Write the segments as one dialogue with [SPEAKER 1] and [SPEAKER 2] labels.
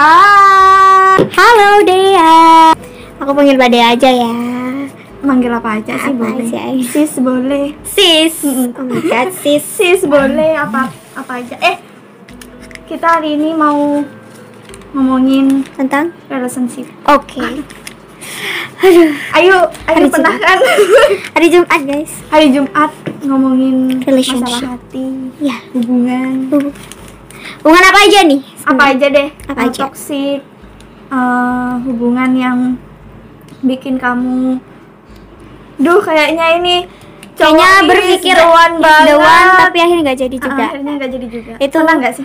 [SPEAKER 1] Hai.
[SPEAKER 2] Halo Dea. Aku panggil Mbak Dea aja ya.
[SPEAKER 1] Manggil apa aja sih
[SPEAKER 2] Apa
[SPEAKER 1] boleh.
[SPEAKER 2] aja?
[SPEAKER 1] Sis boleh.
[SPEAKER 2] Sis. Oh my god, sis.
[SPEAKER 1] Sis boleh apa apa aja. Eh, kita hari ini mau ngomongin
[SPEAKER 2] Tentang?
[SPEAKER 1] relationship.
[SPEAKER 2] Oke. Aduh,
[SPEAKER 1] Ayo, ayo
[SPEAKER 2] Hari
[SPEAKER 1] pernah kan
[SPEAKER 2] hari Jumat guys.
[SPEAKER 1] hari Jumat ngomongin
[SPEAKER 2] Relationship.
[SPEAKER 1] masalah hati,
[SPEAKER 2] Ya.
[SPEAKER 1] hubungan,
[SPEAKER 2] Hub- Hubungan apa aja nih?
[SPEAKER 1] Apa aja deh.
[SPEAKER 2] Apa
[SPEAKER 1] Uh,
[SPEAKER 2] aja?
[SPEAKER 1] Toxic, uh, hubungan yang bikin kamu Duh, kayaknya ini
[SPEAKER 2] Kayaknya berpikir yes,
[SPEAKER 1] banget.
[SPEAKER 2] doan, tapi akhirnya nggak jadi
[SPEAKER 1] Ah,
[SPEAKER 2] juga.
[SPEAKER 1] akhirnya nggak jadi juga.
[SPEAKER 2] Itu-
[SPEAKER 1] Pernah nggak sih?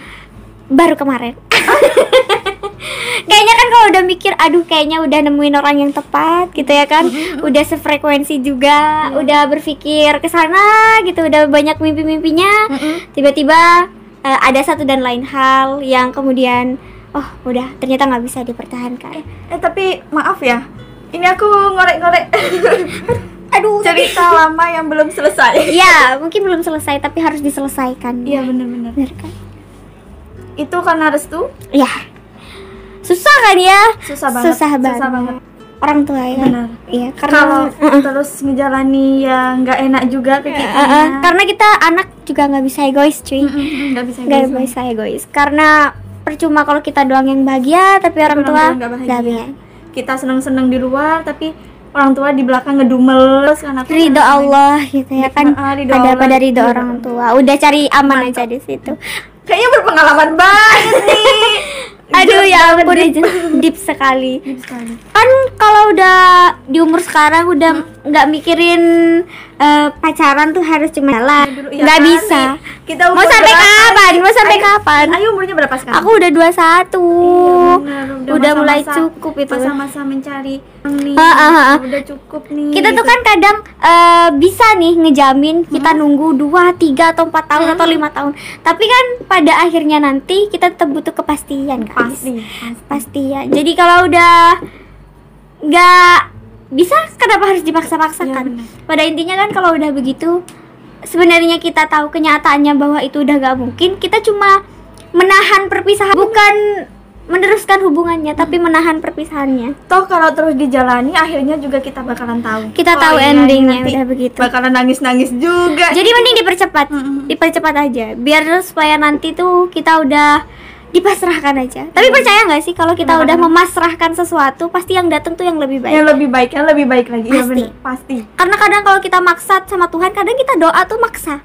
[SPEAKER 2] Baru kemarin. kayaknya kan kalau udah mikir, aduh kayaknya udah nemuin orang yang tepat gitu ya kan, udah sefrekuensi juga,
[SPEAKER 1] Iya.
[SPEAKER 2] udah berpikir ke sana gitu, udah banyak mimpi-mimpinya, tiba-tiba eh, ada satu dan lain hal yang kemudian, oh udah ternyata nggak bisa dipertahankan.
[SPEAKER 1] Eh tapi maaf ya, ini aku ngorek-ngorek
[SPEAKER 2] Aduh,
[SPEAKER 1] cerita lama yang belum selesai.
[SPEAKER 2] ya mungkin belum selesai tapi harus diselesaikan.
[SPEAKER 1] Iya bener-bener.
[SPEAKER 2] bener kan?
[SPEAKER 1] Itu karena restu
[SPEAKER 2] Ya, susah kan ya?
[SPEAKER 1] susah banget.
[SPEAKER 2] Susah banget. Orang tua ya.
[SPEAKER 1] Bener.
[SPEAKER 2] Iya, karena
[SPEAKER 1] Kalau terus ngejalani ya nggak enak juga kita.
[SPEAKER 2] eh, karena kita anak juga nggak bisa egois cuy
[SPEAKER 1] nggak bisa
[SPEAKER 2] nggak
[SPEAKER 1] gitu.
[SPEAKER 2] bisa egois karena percuma kalau kita doang yang bahagia tapi orang
[SPEAKER 1] orang
[SPEAKER 2] tua
[SPEAKER 1] nggak bahagia. Kita seneng-seneng di luar tapi orang tua di belakang ngedumel karena aku
[SPEAKER 2] ridho Allah gitu ya kan
[SPEAKER 1] ridho
[SPEAKER 2] ada
[SPEAKER 1] Allah.
[SPEAKER 2] pada ridho orang tua udah cari aman aja di situ
[SPEAKER 1] kayaknya berpengalaman banget nih.
[SPEAKER 2] Aduh
[SPEAKER 1] Deep
[SPEAKER 2] ya ampun
[SPEAKER 1] deep.
[SPEAKER 2] sekali
[SPEAKER 1] Deep sekali.
[SPEAKER 2] kan kalau udah di umur sekarang udah nggak mikirin eh, pacaran tuh harus cuma jalan
[SPEAKER 1] Dulu, ya
[SPEAKER 2] nggak
[SPEAKER 1] kali.
[SPEAKER 2] bisa
[SPEAKER 1] Kita
[SPEAKER 2] mau sampai kapan mau sampai
[SPEAKER 1] Ayo-
[SPEAKER 2] kapan
[SPEAKER 1] Ayo umurnya berapa sekarang?
[SPEAKER 2] aku udah 21
[SPEAKER 1] Iya, benar.
[SPEAKER 2] udah mulai
[SPEAKER 1] masa-masa-
[SPEAKER 2] cukup itu
[SPEAKER 1] Masa-masa mencari nih.
[SPEAKER 2] Ah, ah, ah.
[SPEAKER 1] Udah cukup nih.
[SPEAKER 2] kita tuh
[SPEAKER 1] gitu.
[SPEAKER 2] kan kadang eh, bisa nih ngejamin kita nunggu 2, 3 atau 4 tahun atau lima tahun tapi kan pada akhirnya nanti kita tetap butuh kepastian kan
[SPEAKER 1] pasti. pasti.
[SPEAKER 2] pasti ya jadi kalau udah nggak bisa kenapa harus dipaksa-paksakan
[SPEAKER 1] Iya, benar.
[SPEAKER 2] pada intinya kan kalau udah begitu sebenarnya kita tahu kenyataannya bahwa itu udah gak mungkin kita cuma menahan perpisahan bukan meneruskan hubungannya tapi menahan perpisahannya
[SPEAKER 1] Toh kalau terus dijalani akhirnya juga kita bakalan tahu.
[SPEAKER 2] Kita
[SPEAKER 1] Oh
[SPEAKER 2] tahu
[SPEAKER 1] iya,
[SPEAKER 2] endingnya,
[SPEAKER 1] nanti
[SPEAKER 2] udah begitu.
[SPEAKER 1] Bakalan nangis-nangis juga.
[SPEAKER 2] jadi mending dipercepat
[SPEAKER 1] Mm-mm.
[SPEAKER 2] dipercepat aja biar supaya nanti tuh kita udah dipasrahkan aja tapi percaya nggak sih kalau kita
[SPEAKER 1] Kenapa,
[SPEAKER 2] udah memasrahkan sesuatu pasti yang datang tuh yang lebih baik
[SPEAKER 1] yang lebih baik, yang lebih baik lagi. Iya
[SPEAKER 2] Pasti.
[SPEAKER 1] benar, pasti.
[SPEAKER 2] karena kadang kalau kita maksa sama Tuhan kadang kita doa tuh maksa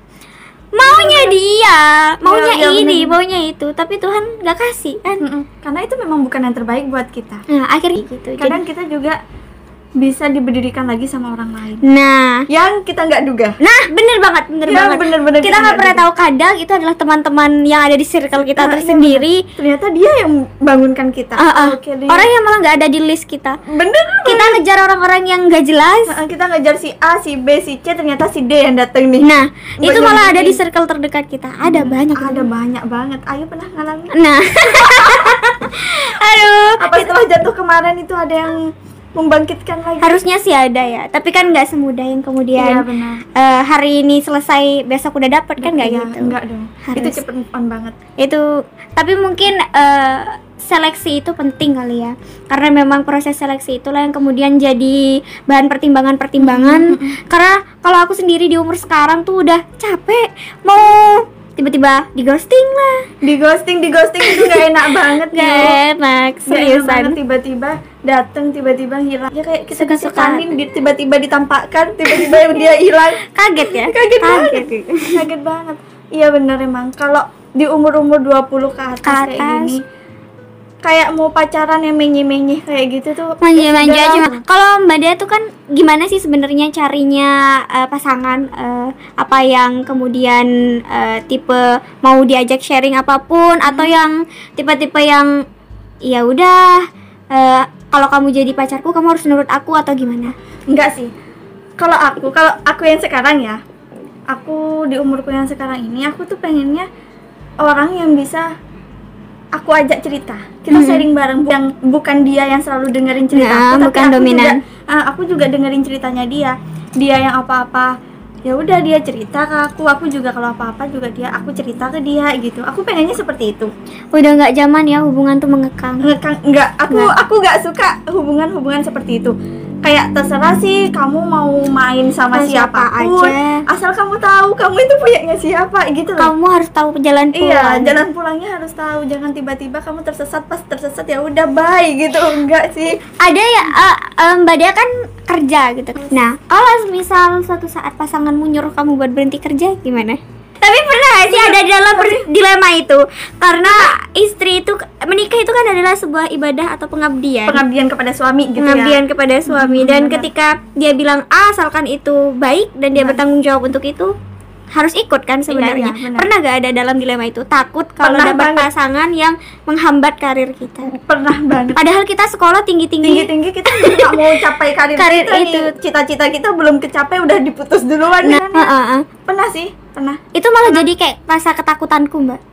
[SPEAKER 2] maunya dia maunya
[SPEAKER 1] iya,
[SPEAKER 2] ini
[SPEAKER 1] bener.
[SPEAKER 2] maunya itu tapi Tuhan nggak kasih kan
[SPEAKER 1] Mm-mm. Karena itu memang bukan yang terbaik buat kita.
[SPEAKER 2] nah akhirnya gitu
[SPEAKER 1] Kadang
[SPEAKER 2] Jadi-
[SPEAKER 1] kita juga bisa diberdirikan lagi sama orang lain.
[SPEAKER 2] nah
[SPEAKER 1] Yang kita nggak duga.
[SPEAKER 2] nah bener banget bener
[SPEAKER 1] Yang
[SPEAKER 2] banget
[SPEAKER 1] bener-bener
[SPEAKER 2] kita
[SPEAKER 1] kita
[SPEAKER 2] nggak
[SPEAKER 1] nggak
[SPEAKER 2] pernah tahu kadang itu adalah teman-teman yang ada di circle kita
[SPEAKER 1] Ah, iya,
[SPEAKER 2] tersendiri
[SPEAKER 1] Ternyata dia yang bangunkan kita.
[SPEAKER 2] Ah, ah.
[SPEAKER 1] Oke deh.
[SPEAKER 2] orang yang malah nggak ada di list kita
[SPEAKER 1] bener.
[SPEAKER 2] kita ngejar orang-orang yang gak jelas
[SPEAKER 1] Nah, kita ngejar si A, si B, si C, ternyata si D yang datang nih.
[SPEAKER 2] nah
[SPEAKER 1] Buat
[SPEAKER 2] itu malah ada di circle terdekat kita ada banyak
[SPEAKER 1] Ada banyak banget. Ayo pernah ngalamin?
[SPEAKER 2] nah aduh
[SPEAKER 1] Apa setelah jatuh kemarin itu ada yang membangkitkan lagi?
[SPEAKER 2] harusnya sih ada ya tapi kan nggak semudah yang
[SPEAKER 1] Iya
[SPEAKER 2] kemudian
[SPEAKER 1] benar.
[SPEAKER 2] eh, hari ini selesai besok udah dapet kan nggak
[SPEAKER 1] Iya,
[SPEAKER 2] gitu
[SPEAKER 1] Enggak dong.
[SPEAKER 2] Harus.
[SPEAKER 1] Itu cepet on banget.
[SPEAKER 2] itu tapi mungkin eh, seleksi itu penting kali ya karena memang proses seleksi itulah yang kemudian jadi bahan pertimbangan-pertimbangan karena kalau aku sendiri di umur sekarang tuh udah capek mau tiba-tiba di ghosting lah
[SPEAKER 1] Di ghosting, di ghosting itu nggak enak banget
[SPEAKER 2] gak enak
[SPEAKER 1] Nggak enak
[SPEAKER 2] seriusan
[SPEAKER 1] tiba-tiba datang tiba-tiba hilang. Ya kayak kita disekanin, di- tiba-tiba ditampakkan, tiba-tiba dia hilang.
[SPEAKER 2] kaget ya
[SPEAKER 1] Kaget banget. Kaget banget. Iya bener emang. Kalau di umur-umur 20 ke atas,
[SPEAKER 2] Ke
[SPEAKER 1] kayak
[SPEAKER 2] atas.
[SPEAKER 1] gini kayak mau pacaran yang menye-menye kayak gitu tuh
[SPEAKER 2] manja-manja cuma
[SPEAKER 1] sudah.
[SPEAKER 2] kalau mbak Dea tuh kan gimana sih sebenarnya carinya eh, pasangan eh, apa yang kemudian eh, tipe mau diajak sharing apa pun atau yang tipe-tipe yang ya udah eh, kalau kamu jadi pacarku kamu harus nurut aku atau gimana
[SPEAKER 1] enggak sih kalau aku kalau aku yang sekarang ya aku di umurku yang sekarang ini aku tuh pengennya orang yang bisa aku ajak cerita kita
[SPEAKER 2] Mhm.
[SPEAKER 1] sharing bareng yang bukan dia yang selalu dengerin cerita
[SPEAKER 2] Nah,
[SPEAKER 1] aku, tapi
[SPEAKER 2] bukan
[SPEAKER 1] aku
[SPEAKER 2] dominan.
[SPEAKER 1] juga, ah, aku juga dengerin ceritanya dia dia yang apa-apa ya udah dia cerita ke aku. Aku juga kalau apa apa juga dia aku cerita ke dia gitu. Aku pengennya seperti itu.
[SPEAKER 2] Udah nggak zaman ya hubungan tuh mengekang.
[SPEAKER 1] Ngekang- enggak aku
[SPEAKER 2] Nggak.
[SPEAKER 1] aku nggak suka hubungan-hubungan seperti itu kayak terserah sih kamu mau main sama
[SPEAKER 2] Sama siapa
[SPEAKER 1] siapa pun
[SPEAKER 2] aja.
[SPEAKER 1] asal kamu tahu kamu itu punyanya siapa gitu loh
[SPEAKER 2] Kamu harus tahu jalan pulang.
[SPEAKER 1] Iya, jalan pulangnya harus tahu. Jangan tiba-tiba kamu tersesat pas tersesat ya udah bye gitu. Enggak sih.
[SPEAKER 2] ada ya eh, mbak dia kan kerja gitu nah kalau misal suatu saat pasanganmu nyuruh kamu buat berhenti kerja gimana tapi pernah sih ada di dalam dilema itu karena istri itu menikah itu kan adalah sebuah ibadah atau pengabdian
[SPEAKER 1] Pengabdian kepada suami gitu
[SPEAKER 2] pengabdian
[SPEAKER 1] ya.
[SPEAKER 2] kepada suami
[SPEAKER 1] Hmm,
[SPEAKER 2] dan
[SPEAKER 1] benar.
[SPEAKER 2] ketika dia bilang ah asalkan itu baik dan dia
[SPEAKER 1] Benar.
[SPEAKER 2] bertanggung jawab untuk itu harus ikut kan sebenarnya
[SPEAKER 1] iya, benar.
[SPEAKER 2] pernah gak ada dalam dilema itu takut kalau
[SPEAKER 1] Pernah
[SPEAKER 2] dapat
[SPEAKER 1] banget.
[SPEAKER 2] pasangan yang menghambat karir kita
[SPEAKER 1] Pernah banget.
[SPEAKER 2] padahal kita sekolah tinggi tinggi
[SPEAKER 1] Tinggi-tinggi kita nggak mau capai karir,
[SPEAKER 2] Karir
[SPEAKER 1] kita
[SPEAKER 2] itu.
[SPEAKER 1] Cita-cita kita belum kecapai udah diputus duluan
[SPEAKER 2] nah,
[SPEAKER 1] kan.
[SPEAKER 2] uh, uh, uh.
[SPEAKER 1] Pernah sih, pernah.
[SPEAKER 2] itu malah jadi kayak rasa ketakutanku mbak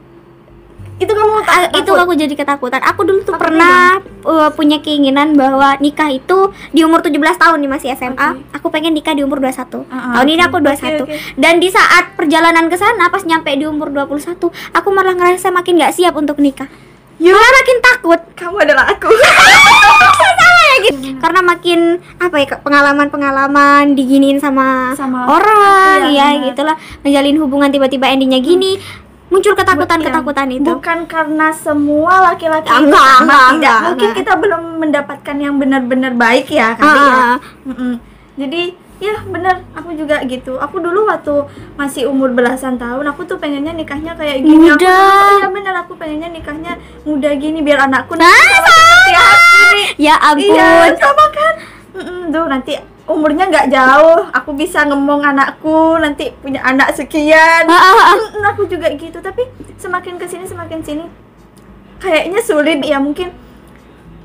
[SPEAKER 1] Itu kamu
[SPEAKER 2] Ah,
[SPEAKER 1] tak
[SPEAKER 2] itu aku jadi ketakutan. Aku dulu tuh
[SPEAKER 1] Takut
[SPEAKER 2] pernah uh, punya keinginan bahwa nikah itu di umur 17 tahun nih masih SMA
[SPEAKER 1] Oke.
[SPEAKER 2] aku pengen nikah di umur 21
[SPEAKER 1] Ah, ah,
[SPEAKER 2] tahun ini aku 21
[SPEAKER 1] Oke, oke.
[SPEAKER 2] dan di saat perjalanan ke sana pas nyampe di umur 21 aku malah ngerasa makin nggak siap untuk nikah.
[SPEAKER 1] Ya.
[SPEAKER 2] malah makin takut.
[SPEAKER 1] Kamu adalah aku.
[SPEAKER 2] karena makin apa ya ke- pengalaman-pengalaman diginiin sama,
[SPEAKER 1] Sama-
[SPEAKER 2] orang
[SPEAKER 1] Iya,
[SPEAKER 2] ya
[SPEAKER 1] benar.
[SPEAKER 2] gitulah. Ngejalin hubungan tiba-tiba endingnya gini muncul ketakutan-ketakutan itu
[SPEAKER 1] Bukan karena semua laki-laki
[SPEAKER 2] Ya,
[SPEAKER 1] itu
[SPEAKER 2] enggak,
[SPEAKER 1] sama,
[SPEAKER 2] enggak,
[SPEAKER 1] tidak.
[SPEAKER 2] enggak,
[SPEAKER 1] Mungkin
[SPEAKER 2] enggak.
[SPEAKER 1] kita belum mendapatkan yang benar-benar baik ya kali ya.
[SPEAKER 2] Ah,
[SPEAKER 1] Mm-mm. Jadi ya bener aku juga gitu. Aku dulu waktu masih umur belasan tahun, aku tuh pengennya nikahnya kayak gini. Aku
[SPEAKER 2] Muda.
[SPEAKER 1] dulu, ya bener aku pengennya nikahnya muda gini biar anakku nanti
[SPEAKER 2] Nah,
[SPEAKER 1] seperti aku
[SPEAKER 2] ya ampun
[SPEAKER 1] Iya, sama kan. Mm-mm, tuh nanti umurnya nggak jauh, aku bisa ngomong anakku nanti punya anak sekian.
[SPEAKER 2] Ah, ah, ah.
[SPEAKER 1] Mm, aku juga gitu. Tapi semakin ke sini semakin sini kayaknya sulit ya. Mungkin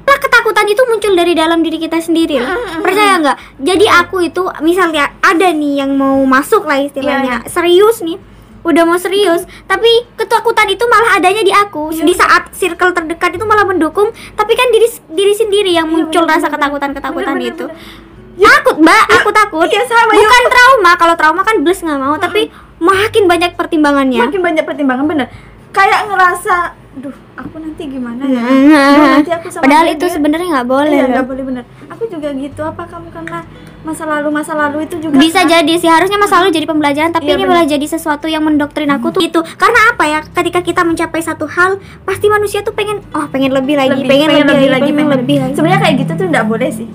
[SPEAKER 2] Lah ketakutan itu muncul dari dalam diri kita sendiri loh. Percaya nggak? Jadi aku itu misalnya ada nih yang mau masuk lah istilahnya. Serius nih. Udah mau serius. Tapi ketakutan itu malah adanya di aku.
[SPEAKER 1] Iya,
[SPEAKER 2] di saat circle terdekat itu malah mendukung. Tapi kan diri diri sendiri yang
[SPEAKER 1] Iya,
[SPEAKER 2] muncul
[SPEAKER 1] bener,
[SPEAKER 2] rasa
[SPEAKER 1] bener.
[SPEAKER 2] ketakutan ketakutan
[SPEAKER 1] Bener,
[SPEAKER 2] itu.
[SPEAKER 1] bener,
[SPEAKER 2] takut mbak. Aku takut.
[SPEAKER 1] iya, sama,
[SPEAKER 2] bukan trauma. Kalau trauma kan bless nggak mau tapi makin banyak pertimbangannya.
[SPEAKER 1] Makin banyak pertimbangan bener. Kayak ngerasa duh aku nanti gimana ya?
[SPEAKER 2] Hmm.
[SPEAKER 1] Duh, nanti aku sama
[SPEAKER 2] padahal
[SPEAKER 1] dia,
[SPEAKER 2] itu sebenarnya nggak boleh
[SPEAKER 1] iya nggak boleh bener. Aku juga gitu. Apa kamu karena masa lalu masa lalu itu juga
[SPEAKER 2] bisa
[SPEAKER 1] kan?
[SPEAKER 2] jadi sih. Harusnya masa lalu jadi pembelajaran tapi
[SPEAKER 1] Iya,
[SPEAKER 2] ini malah jadi sesuatu yang mendoktrin aku tuh itu karena apa ya? Ketika kita mencapai satu hal pasti manusia tuh pengen oh pengen lebih lagi
[SPEAKER 1] lebih,
[SPEAKER 2] pengen, lebih, lagi pengen
[SPEAKER 1] pengen
[SPEAKER 2] lebih lagi.
[SPEAKER 1] Sebenarnya kayak gitu tuh nggak boleh sih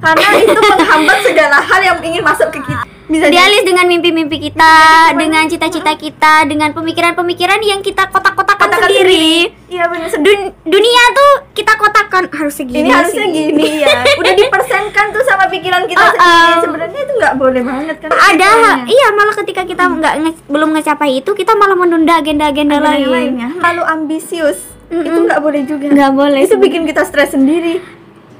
[SPEAKER 1] karena itu menghambat segala hal yang ingin masuk ke kita. Bisa jadi
[SPEAKER 2] dialis dengan mimpi-mimpi kita dengan cita-cita kita dengan pemikiran-pemikiran yang kita kotak-kotakan
[SPEAKER 1] katakan
[SPEAKER 2] sendiri.
[SPEAKER 1] iya bener
[SPEAKER 2] Dun- dunia tuh kita kotakkan harus segini
[SPEAKER 1] ini harusnya
[SPEAKER 2] sih.
[SPEAKER 1] gini ya udah dipersenkan tuh sama pikiran kita
[SPEAKER 2] Uh-uh.
[SPEAKER 1] sendiri. sebenarnya itu nggak boleh banget kan?
[SPEAKER 2] ada
[SPEAKER 1] pikirannya.
[SPEAKER 2] iya malah ketika kita nggak nge- belum ngecapai itu kita malah menunda agenda-agenda lain.
[SPEAKER 1] lainnya. Lalu ambisius.
[SPEAKER 2] Mm-mm.
[SPEAKER 1] itu nggak boleh juga.
[SPEAKER 2] Nggak boleh
[SPEAKER 1] itu bikin kita stres sendiri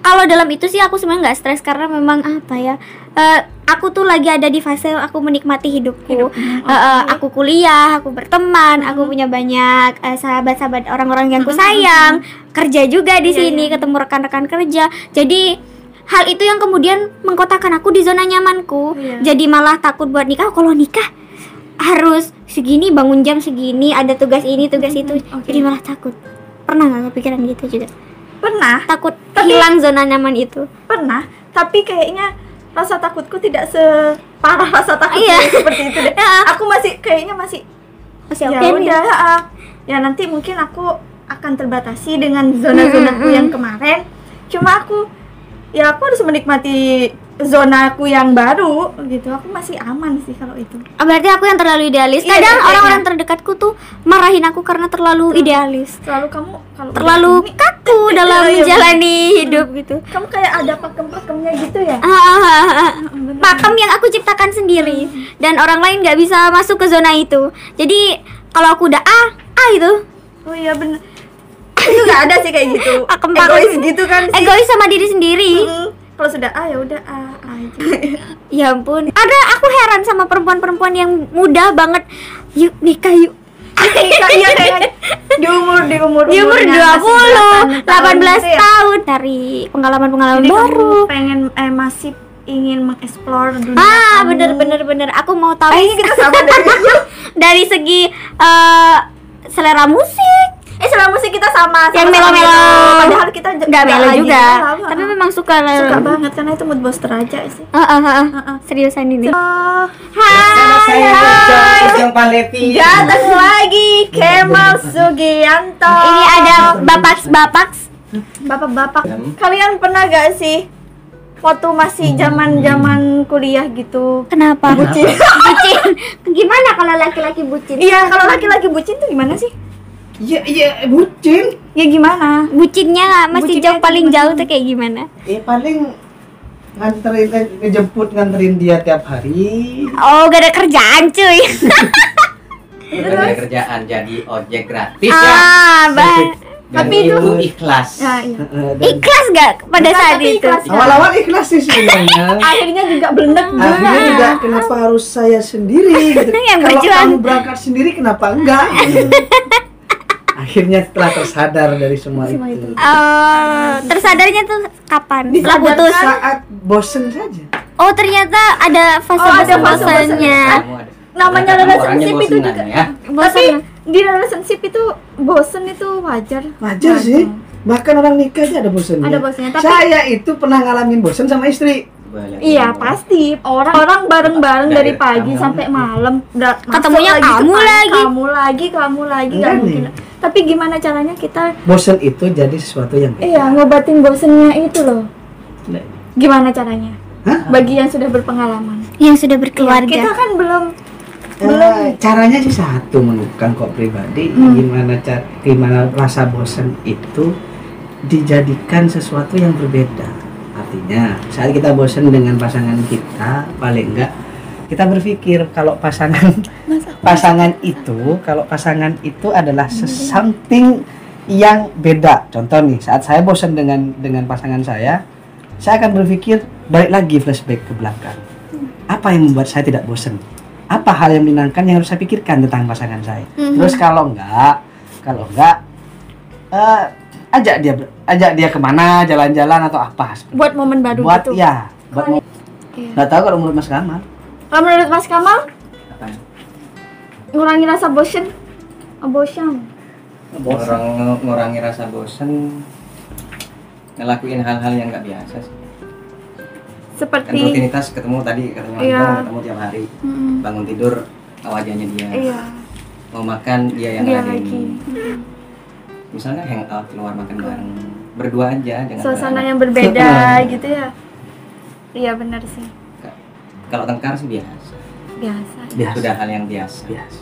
[SPEAKER 2] kalau dalam itu sih aku sebenarnya nggak stres karena memang apa ya eh, aku tuh lagi ada di fase aku menikmati hidupku.
[SPEAKER 1] Hidup.
[SPEAKER 2] Eh, aku kuliah aku berteman aku punya banyak eh, sahabat-sahabat orang-orang yang ku sayang. kerja juga di
[SPEAKER 1] Iya,
[SPEAKER 2] sini
[SPEAKER 1] iya.
[SPEAKER 2] ketemu rekan-rekan kerja. Jadi hal itu yang kemudian mengkotakkan aku di zona nyamanku.
[SPEAKER 1] Iya.
[SPEAKER 2] jadi malah takut buat nikah. Kalau nikah harus segini bangun jam segini ada tugas ini tugas itu.
[SPEAKER 1] oke.
[SPEAKER 2] jadi malah takut. Pernah nggak kepikiran gitu juga?
[SPEAKER 1] Pernah.
[SPEAKER 2] Takut
[SPEAKER 1] Tapi-
[SPEAKER 2] hilang zona nyaman itu
[SPEAKER 1] pernah tapi kayaknya rasa takutku tidak separah rasa takutku
[SPEAKER 2] Iya.
[SPEAKER 1] seperti itu deh
[SPEAKER 2] Ya.
[SPEAKER 1] aku masih kayaknya masih
[SPEAKER 2] masih
[SPEAKER 1] ya
[SPEAKER 2] nih.
[SPEAKER 1] udah ah. ya nanti mungkin aku akan terbatasi dengan zona-zonaku
[SPEAKER 2] Mm-mm.
[SPEAKER 1] yang kemarin cuma aku ya aku harus menikmati zonaku yang baru gitu aku masih aman sih kalau itu
[SPEAKER 2] Oh, berarti aku yang terlalu idealis.
[SPEAKER 1] Iya,
[SPEAKER 2] Kadang
[SPEAKER 1] kayaknya.
[SPEAKER 2] orang-orang terdekatku tuh marahin aku karena terlalu idealis,
[SPEAKER 1] selalu kamu kalau
[SPEAKER 2] terlalu
[SPEAKER 1] gini,
[SPEAKER 2] kaku dalam
[SPEAKER 1] Iya, iya,
[SPEAKER 2] menjalani hidup gitu.
[SPEAKER 1] kamu kayak ada pakem-pakemnya gitu ya
[SPEAKER 2] Ah, ah, ah, ah.
[SPEAKER 1] bener.
[SPEAKER 2] Pakem yang aku ciptakan sendiri dan orang lain nggak bisa masuk ke zona itu. Jadi kalau aku udah ah ah itu
[SPEAKER 1] oh iya bener itu nggak ada sih kayak gitu
[SPEAKER 2] Pakem-pakem.
[SPEAKER 1] egois gitu kan sih
[SPEAKER 2] egois sama diri sendiri.
[SPEAKER 1] Mm, kalau sudah ah ya udah ah aja
[SPEAKER 2] Ya ampun. Ada aku heran sama perempuan-perempuan yang muda banget. Yuk nikah yuk.
[SPEAKER 1] nikah iya kayaknya di umur di umur
[SPEAKER 2] Di umur
[SPEAKER 1] umurnya
[SPEAKER 2] 20,
[SPEAKER 1] masih belasan
[SPEAKER 2] 18
[SPEAKER 1] tahun gitu ya.
[SPEAKER 2] tahun dari pengalaman-pengalaman
[SPEAKER 1] Jadi
[SPEAKER 2] baru.
[SPEAKER 1] kamu pengen eh masih ingin mengeksplor dunia
[SPEAKER 2] ah
[SPEAKER 1] kamu.
[SPEAKER 2] bener bener bener aku mau tahu
[SPEAKER 1] Kayaknya kita sama deh.
[SPEAKER 2] dari segi eh, selera musik
[SPEAKER 1] eh selama musik kita sama
[SPEAKER 2] yang
[SPEAKER 1] sama-sama
[SPEAKER 2] melo-melo.
[SPEAKER 1] melo. padahal kita
[SPEAKER 2] nggak melo
[SPEAKER 1] lagi
[SPEAKER 2] juga.
[SPEAKER 1] galau,
[SPEAKER 2] tapi memang suka
[SPEAKER 1] suka banget karena itu mood booster aja sih.
[SPEAKER 2] Ah, ah, ah.
[SPEAKER 1] Heeh.
[SPEAKER 2] seriusan ini.
[SPEAKER 1] Oh,
[SPEAKER 3] yang Palevi.
[SPEAKER 1] datang lagi Kemal Sugianto.
[SPEAKER 2] Ini ada bapak bapak
[SPEAKER 1] bapak-bapak.
[SPEAKER 3] Hmm.
[SPEAKER 1] kalian pernah gak sih waktu masih zaman zaman kuliah gitu?
[SPEAKER 2] Kenapa?
[SPEAKER 1] Bucin.
[SPEAKER 2] Bucin. Gimana kalau laki-laki bucin?
[SPEAKER 1] Iya kalau laki-laki bucin tuh gimana sih
[SPEAKER 3] Iya, iya, bucin.
[SPEAKER 1] ya gimana
[SPEAKER 2] bucinnya masih
[SPEAKER 1] Bucinnya
[SPEAKER 2] jauh paling
[SPEAKER 1] gimana?
[SPEAKER 2] jauh tuh kayak gimana
[SPEAKER 3] Eh paling nganterin eh, ngejemput nganterin dia tiap hari.
[SPEAKER 2] oh gak ada kerjaan cuy
[SPEAKER 3] Bukan ada kerjaan jadi ojek gratis ya.
[SPEAKER 2] ah bah
[SPEAKER 3] Dan
[SPEAKER 1] Tapi itu-
[SPEAKER 3] itu ikhlas.
[SPEAKER 1] ya iya
[SPEAKER 3] Eh, dan
[SPEAKER 2] ikhlas gak pada
[SPEAKER 1] Ikhlas,
[SPEAKER 2] saat itu
[SPEAKER 1] ikhlas.
[SPEAKER 3] Awal-awal ikhlas sih sebenarnya.
[SPEAKER 1] akhirnya juga belendek
[SPEAKER 3] Akhirnya juga kenapa harus saya sendiri gitu.
[SPEAKER 2] Yang
[SPEAKER 3] Kalau kamu berangkat sendiri kenapa enggak? Akhirnya setelah tersadar dari semua, itu.
[SPEAKER 1] itu.
[SPEAKER 2] Oh, tersadarnya tuh kapan? Setelah putus.
[SPEAKER 3] Saat bosen saja.
[SPEAKER 2] Oh, ternyata ada fase
[SPEAKER 1] Oh,
[SPEAKER 2] bosannya.
[SPEAKER 3] Kamu ada-
[SPEAKER 1] namanya
[SPEAKER 3] Kamu
[SPEAKER 1] relationship itu juga
[SPEAKER 3] ya.
[SPEAKER 1] tapi di relationship itu bosen itu wajar
[SPEAKER 3] Wajar sih. Bahkan orang nikah aja ada bosennya.
[SPEAKER 1] Ada bosennya, tapi-
[SPEAKER 3] Saya itu pernah ngalamin bosen sama istri.
[SPEAKER 1] Iya pasti orang orang bareng-bareng dari
[SPEAKER 3] Dari
[SPEAKER 1] pagi
[SPEAKER 3] kamu.
[SPEAKER 1] sampai malam
[SPEAKER 2] Ketemunya
[SPEAKER 1] lagi ke
[SPEAKER 2] kamu lagi.
[SPEAKER 1] kamu lagi kamu lagi nggak
[SPEAKER 3] Enggak
[SPEAKER 1] mungkin
[SPEAKER 3] nih.
[SPEAKER 1] Tapi gimana caranya kita
[SPEAKER 3] Bosen itu jadi sesuatu yang beda.
[SPEAKER 1] iya ngobatin bosennya itu loh gimana caranya
[SPEAKER 3] Hah?
[SPEAKER 1] bagi yang sudah berpengalaman
[SPEAKER 2] Yang sudah
[SPEAKER 1] Iya,
[SPEAKER 2] berkeluarga.
[SPEAKER 1] kita kan belum
[SPEAKER 3] Eh, caranya sih satu menurut kok pribadi
[SPEAKER 1] Hmm.
[SPEAKER 3] gimana cara gimana rasa bosan itu dijadikan sesuatu yang berbeda artinya saat kita bosan dengan pasangan kita paling enggak kita berpikir kalau pasangan pasangan itu kalau pasangan itu adalah something yang beda. Contoh nih saat saya bosan dengan dengan pasangan saya saya akan berpikir balik lagi flashback ke belakang. Apa yang membuat saya tidak bosan apa hal yang menyenangkan yang harus saya pikirkan tentang pasangan saya?
[SPEAKER 2] Mhm.
[SPEAKER 3] terus kalau enggak kalau enggak eh, ajak dia ajak dia ke mana jalan-jalan atau apa
[SPEAKER 1] buat momen baru
[SPEAKER 3] buat
[SPEAKER 1] gitu?
[SPEAKER 3] ya buat mau
[SPEAKER 1] Iya.
[SPEAKER 3] nggak tahu kalau menurut Mas Kamal
[SPEAKER 1] kalau menurut Mas Kamal?
[SPEAKER 3] Apa
[SPEAKER 1] ngurangi rasa bosen? Bosan
[SPEAKER 4] orang ng- ngurangi rasa bosen ngelakuin hal-hal yang nggak biasa sih. kan
[SPEAKER 1] seperti
[SPEAKER 4] rutinitas ketemu tadi katanya Mas
[SPEAKER 1] Iya.
[SPEAKER 4] Ketemu tiap hari.
[SPEAKER 1] Mm-mm.
[SPEAKER 4] bangun tidur wajahnya dia.
[SPEAKER 1] Iya.
[SPEAKER 4] Mau makan dia yang
[SPEAKER 1] dia
[SPEAKER 4] ngadain.
[SPEAKER 1] lagi.
[SPEAKER 4] Misalnya hangout keluar makan bareng. Berdua aja jangan
[SPEAKER 1] suasana yang berbeda gitu ya. Iya benar sih
[SPEAKER 4] kalau tengkar sih biasa.
[SPEAKER 1] Biasa.
[SPEAKER 3] Biasa.
[SPEAKER 4] Sudah hal yang biasa.
[SPEAKER 3] Biasa.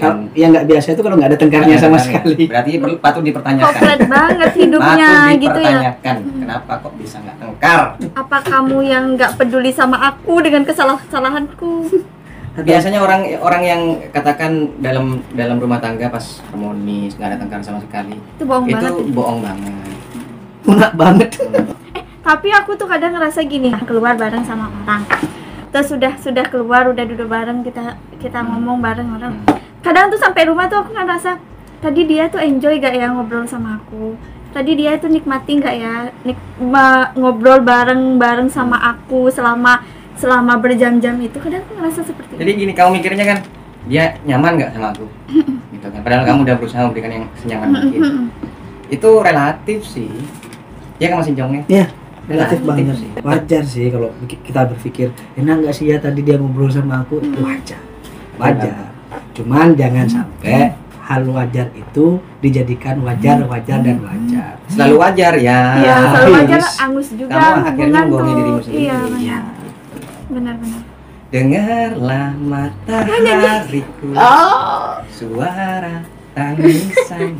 [SPEAKER 4] Dan
[SPEAKER 3] kalau yang nggak biasa itu kalau nggak ada tengkarnya sama
[SPEAKER 4] tengkarnya.
[SPEAKER 3] sekali.
[SPEAKER 4] Berarti perlu patut dipertanyakan.
[SPEAKER 1] Komplit banget hidupnya
[SPEAKER 4] patut
[SPEAKER 1] gitu ya.
[SPEAKER 4] dipertanyakan. Kenapa kok bisa nggak tengkar?
[SPEAKER 1] Apa kamu yang nggak peduli sama aku dengan kesalahan-kesalahanku?
[SPEAKER 4] Biasanya orang orang yang katakan dalam dalam rumah tangga pas harmonis nggak ada tengkar sama sekali
[SPEAKER 1] itu bohong
[SPEAKER 4] itu
[SPEAKER 1] banget. ya.
[SPEAKER 4] bohong banget.
[SPEAKER 3] Lunak banget.
[SPEAKER 1] Tapi aku tuh kadang ngerasa gini keluar bareng sama orang terus sudah sudah keluar udah duduk bareng kita kita ngomong bareng orang. Kadang tuh sampai rumah tuh aku ngerasa tadi dia tuh enjoy gak ya ngobrol sama aku? Tadi dia tuh nikmati gak ya nik ma- ngobrol bareng bareng sama aku selama selama berjam-jam itu? Kadang aku ngerasa seperti
[SPEAKER 4] jadi gini kamu mikirnya kan dia nyaman nggak sama aku? Gitu kan padahal kamu udah berusaha memberikan yang senyaman mungkin. Itu relatif sih. Dia kan masih jongnya
[SPEAKER 3] ya relatif banget
[SPEAKER 4] sih.
[SPEAKER 3] wajar sih kalau kita berpikir enak nggak sih ya tadi dia ngobrol sama aku? Itu wajar. Wajar. Cuman jangan sampai hal wajar itu dijadikan wajar wajar dan wajar.
[SPEAKER 4] Selalu wajar ya.
[SPEAKER 1] Iya, selalu wajar angus juga
[SPEAKER 4] Kamu akhirnya
[SPEAKER 1] tuh.
[SPEAKER 4] dirimu sendiri.
[SPEAKER 1] Iya,
[SPEAKER 3] Iya.
[SPEAKER 1] benar-benar.
[SPEAKER 4] dengarlah matahariku.
[SPEAKER 3] Oh.
[SPEAKER 4] Suara tangisan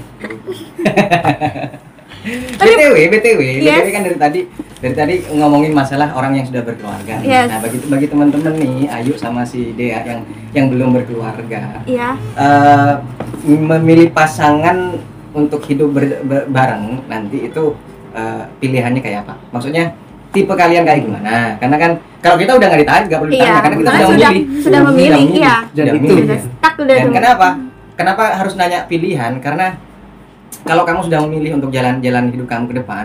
[SPEAKER 4] BTW, BTW,
[SPEAKER 1] Yes.
[SPEAKER 4] BTW kan dari tadi dari tadi ngomongin masalah orang yang sudah berkeluarga. nih.
[SPEAKER 1] Yes.
[SPEAKER 4] Nah, bagi bagi teman-teman nih, Ayu sama si Dea yang yang belum berkeluarga,
[SPEAKER 1] Iya.
[SPEAKER 4] eh, memilih pasangan untuk hidup ber- ber- bareng nanti itu eh, pilihannya kayak apa? Maksudnya tipe kalian kayak gimana? Karena kan kalau kita udah nggak ditanya, nggak perlu ditanya
[SPEAKER 1] Iya,
[SPEAKER 4] karena kita
[SPEAKER 1] karena
[SPEAKER 4] sudah,
[SPEAKER 1] sudah-
[SPEAKER 4] memilih.
[SPEAKER 1] sudah memilih, iya.
[SPEAKER 4] Sudah
[SPEAKER 3] Dan itu
[SPEAKER 4] memilih.
[SPEAKER 1] Sudah stuck udah
[SPEAKER 4] Dan kenapa? Kenapa harus nanya pilihan? Karena kalau kamu sudah memilih untuk jalan-jalan hidup kamu ke depan,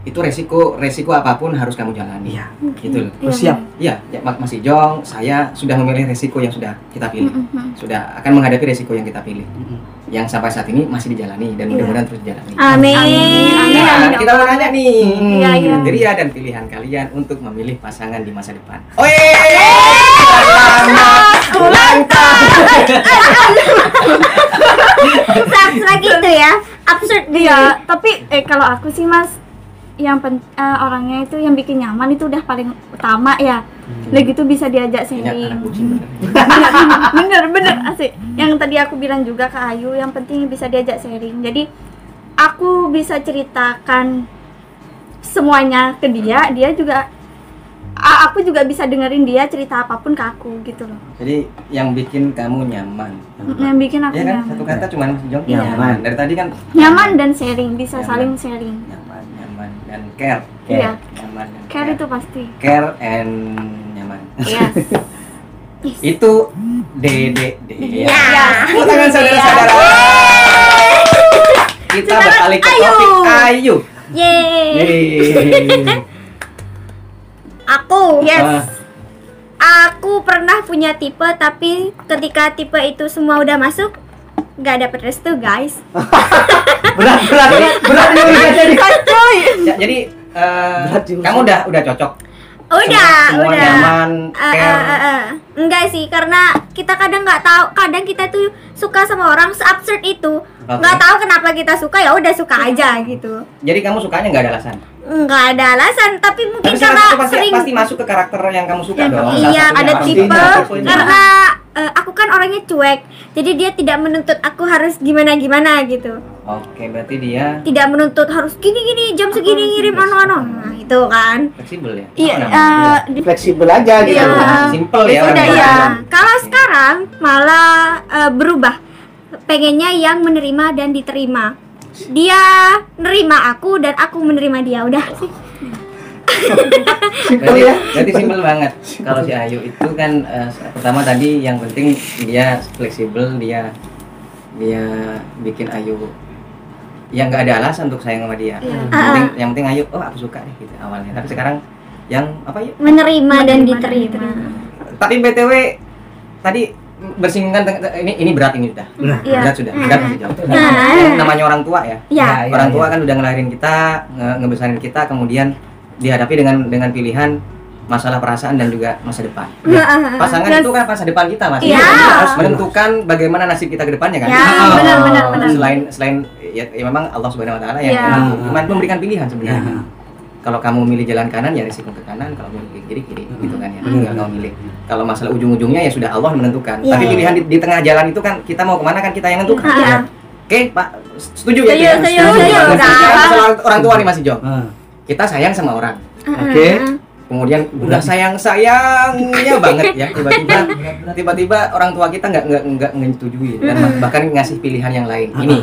[SPEAKER 4] itu resiko resiko apa pun harus kamu jalani.
[SPEAKER 3] Iya.
[SPEAKER 4] Gitu loh.
[SPEAKER 3] Oh, siap.
[SPEAKER 4] Iya, ya, Mas Mas Jong, saya sudah memilih resiko yang sudah kita pilih.
[SPEAKER 1] Mm-mm.
[SPEAKER 4] Sudah akan menghadapi resiko yang kita pilih.
[SPEAKER 3] Mm-mm.
[SPEAKER 4] Yang sampai saat ini masih dijalani dan
[SPEAKER 1] Iya.
[SPEAKER 4] mudah-mudahan terus dijalani.
[SPEAKER 2] Amin.
[SPEAKER 1] Amin, amin,
[SPEAKER 4] Nah,
[SPEAKER 1] amin.
[SPEAKER 4] kita mau nanya nih,
[SPEAKER 1] Iya, iya.
[SPEAKER 4] kriteria dan pilihan kalian untuk memilih pasangan di masa depan. Oye, selamat ulang tahun.
[SPEAKER 2] Abstrak gitu ya. Absurd
[SPEAKER 1] Iya,
[SPEAKER 2] dia.
[SPEAKER 1] tapi eh kalau aku sih Mas yang pen, eh, orangnya itu yang bikin nyaman itu udah paling utama ya. Udah gitu bisa diajak
[SPEAKER 4] Ini
[SPEAKER 1] sharing.
[SPEAKER 4] anak kucing bener.
[SPEAKER 1] bener asik. Yang tadi aku bilang juga ke Ayu, yang penting bisa diajak sharing. Jadi aku bisa ceritakan semuanya ke dia, dia juga a- aku juga bisa dengerin dia cerita apa pun ke aku gitu loh.
[SPEAKER 4] Jadi yang bikin kamu nyaman.
[SPEAKER 1] Yang bikin aku
[SPEAKER 4] Iya kan?
[SPEAKER 1] nyaman.
[SPEAKER 4] Satu kata cuman Jong.
[SPEAKER 3] Nyaman.
[SPEAKER 4] Dari tadi kan
[SPEAKER 1] Nyaman dan sharing, bisa
[SPEAKER 4] Nyaman.
[SPEAKER 1] saling sharing.
[SPEAKER 4] nyaman, nyaman dan care.
[SPEAKER 1] Iya.
[SPEAKER 4] Nyaman dan
[SPEAKER 1] Care itu pasti.
[SPEAKER 4] care and nyaman.
[SPEAKER 1] Yes.
[SPEAKER 4] itu DDD.
[SPEAKER 2] Ya.
[SPEAKER 4] Tepuk tangan saudara-saudara. Kita beralih ke
[SPEAKER 2] Ayu.
[SPEAKER 4] topik Ayu.
[SPEAKER 2] Yeay.
[SPEAKER 3] Yeay.
[SPEAKER 2] Aku.
[SPEAKER 1] Yes.
[SPEAKER 4] Ah,
[SPEAKER 2] Aku pernah punya tipe tapi ketika tipe itu semua udah masuk nggak dapet restu guys.
[SPEAKER 3] berat berat berat berat jadi
[SPEAKER 4] ya, jadi
[SPEAKER 3] juga
[SPEAKER 4] kamu udah udah cocok.
[SPEAKER 2] Udah,
[SPEAKER 4] Semua- semua
[SPEAKER 2] udah.
[SPEAKER 4] nyaman,
[SPEAKER 2] Eh, eh,
[SPEAKER 4] care.
[SPEAKER 2] eh, eh. Enggak sih, karena kita kadang nggak tahu, kadang kita tuh suka sama orang se-absurd itu. Nggak tahu kenapa kita suka ya udah suka aja gitu.
[SPEAKER 4] Jadi kamu sukanya nggak ada alasan.
[SPEAKER 2] Nggak ada alasan, tapi mungkin
[SPEAKER 4] Tapi
[SPEAKER 2] karena
[SPEAKER 4] pasti
[SPEAKER 2] sering
[SPEAKER 4] pasti masuk ke karakter yang kamu suka
[SPEAKER 1] Ya,
[SPEAKER 4] dong.
[SPEAKER 2] Iya, ada tipe karena eh, aku kan orangnya cuek. Jadi dia tidak menuntut aku harus gimana-gimana gitu.
[SPEAKER 4] Oke, berarti dia
[SPEAKER 2] Tidak menuntut harus gini-gini jam segini ngirim anu-anu. Nah, itu kan.
[SPEAKER 4] fleksibel ya.
[SPEAKER 1] Iya, di-
[SPEAKER 3] fleksibel aja gitu
[SPEAKER 1] Iya.
[SPEAKER 4] Simple ya.
[SPEAKER 1] Iya.
[SPEAKER 2] Kalau sekarang malah eh, berubah. Pengennya yang menerima dan diterima. Dia nerima aku dan aku menerima dia. Udah sih.
[SPEAKER 3] Simple
[SPEAKER 4] Berarti,
[SPEAKER 3] ya.
[SPEAKER 4] berarti simple banget. Kalau si Ayu itu kan eh, pertama tadi yang penting dia fleksibel, dia dia bikin Ayu yang nggak ada alasan untuk sayang sama dia.
[SPEAKER 1] Iya.
[SPEAKER 4] Yang penting, yang penting Ayu, oh aku suka nih gitu awalnya. Tapi sekarang yang apa ya?
[SPEAKER 2] Menerima dan
[SPEAKER 1] Menerima dan
[SPEAKER 2] diterima.
[SPEAKER 4] Tapi btw tadi bersinggungan ini ini berat ini sudah.
[SPEAKER 3] Berat.
[SPEAKER 1] Iya.
[SPEAKER 4] Berat sudah. Berat masih jauh.
[SPEAKER 2] Nah.
[SPEAKER 4] Namanya orang tua ya.
[SPEAKER 2] Ya.
[SPEAKER 3] Iya,
[SPEAKER 4] orang
[SPEAKER 3] iya.
[SPEAKER 4] tua kan udah ngelahirin kita, nge- ngebesarin kita, kemudian dihadapi dengan dengan pilihan masalah perasaan dan juga masa depan. Pasangan
[SPEAKER 1] Yes.
[SPEAKER 4] itu kan masa depan kita mas.
[SPEAKER 2] Iya.
[SPEAKER 4] Jadi harus menentukan bagaimana nasib kita ke depannya kan.
[SPEAKER 2] Ya,
[SPEAKER 4] Oh.
[SPEAKER 1] benar, benar, benar.
[SPEAKER 4] Selain selain ya, ya memang Allah Subhanahu Wa Taala yang
[SPEAKER 1] Ya.
[SPEAKER 4] Cuman memberikan pilihan sebenarnya.
[SPEAKER 3] Ya.
[SPEAKER 4] Kalau kamu milih jalan kanan ya risiko ke kanan, kalau milih kiri kiri gitu kan ya. Tinggal kamu milih. Kalau masalah ujung-ujungnya ya sudah Allah menentukan.
[SPEAKER 2] Iya.
[SPEAKER 4] Tapi pilihan di, di tengah jalan itu kan kita mau ke mana kan kita yang menentukan.
[SPEAKER 2] Iya.
[SPEAKER 4] Oke, Pak. Setuju ya?
[SPEAKER 1] Setuju,
[SPEAKER 4] orang, orang tua nih Mas Jo.
[SPEAKER 3] Ah,
[SPEAKER 4] Kita sayang sama orang.
[SPEAKER 3] Oke.
[SPEAKER 4] Kemudian udah sayang sayangnya banget ya tiba-tiba tiba-tiba orang tua kita nggak nggak nggak menyetujui dan
[SPEAKER 3] Hmm.
[SPEAKER 4] bahkan ngasih pilihan yang lain. Ini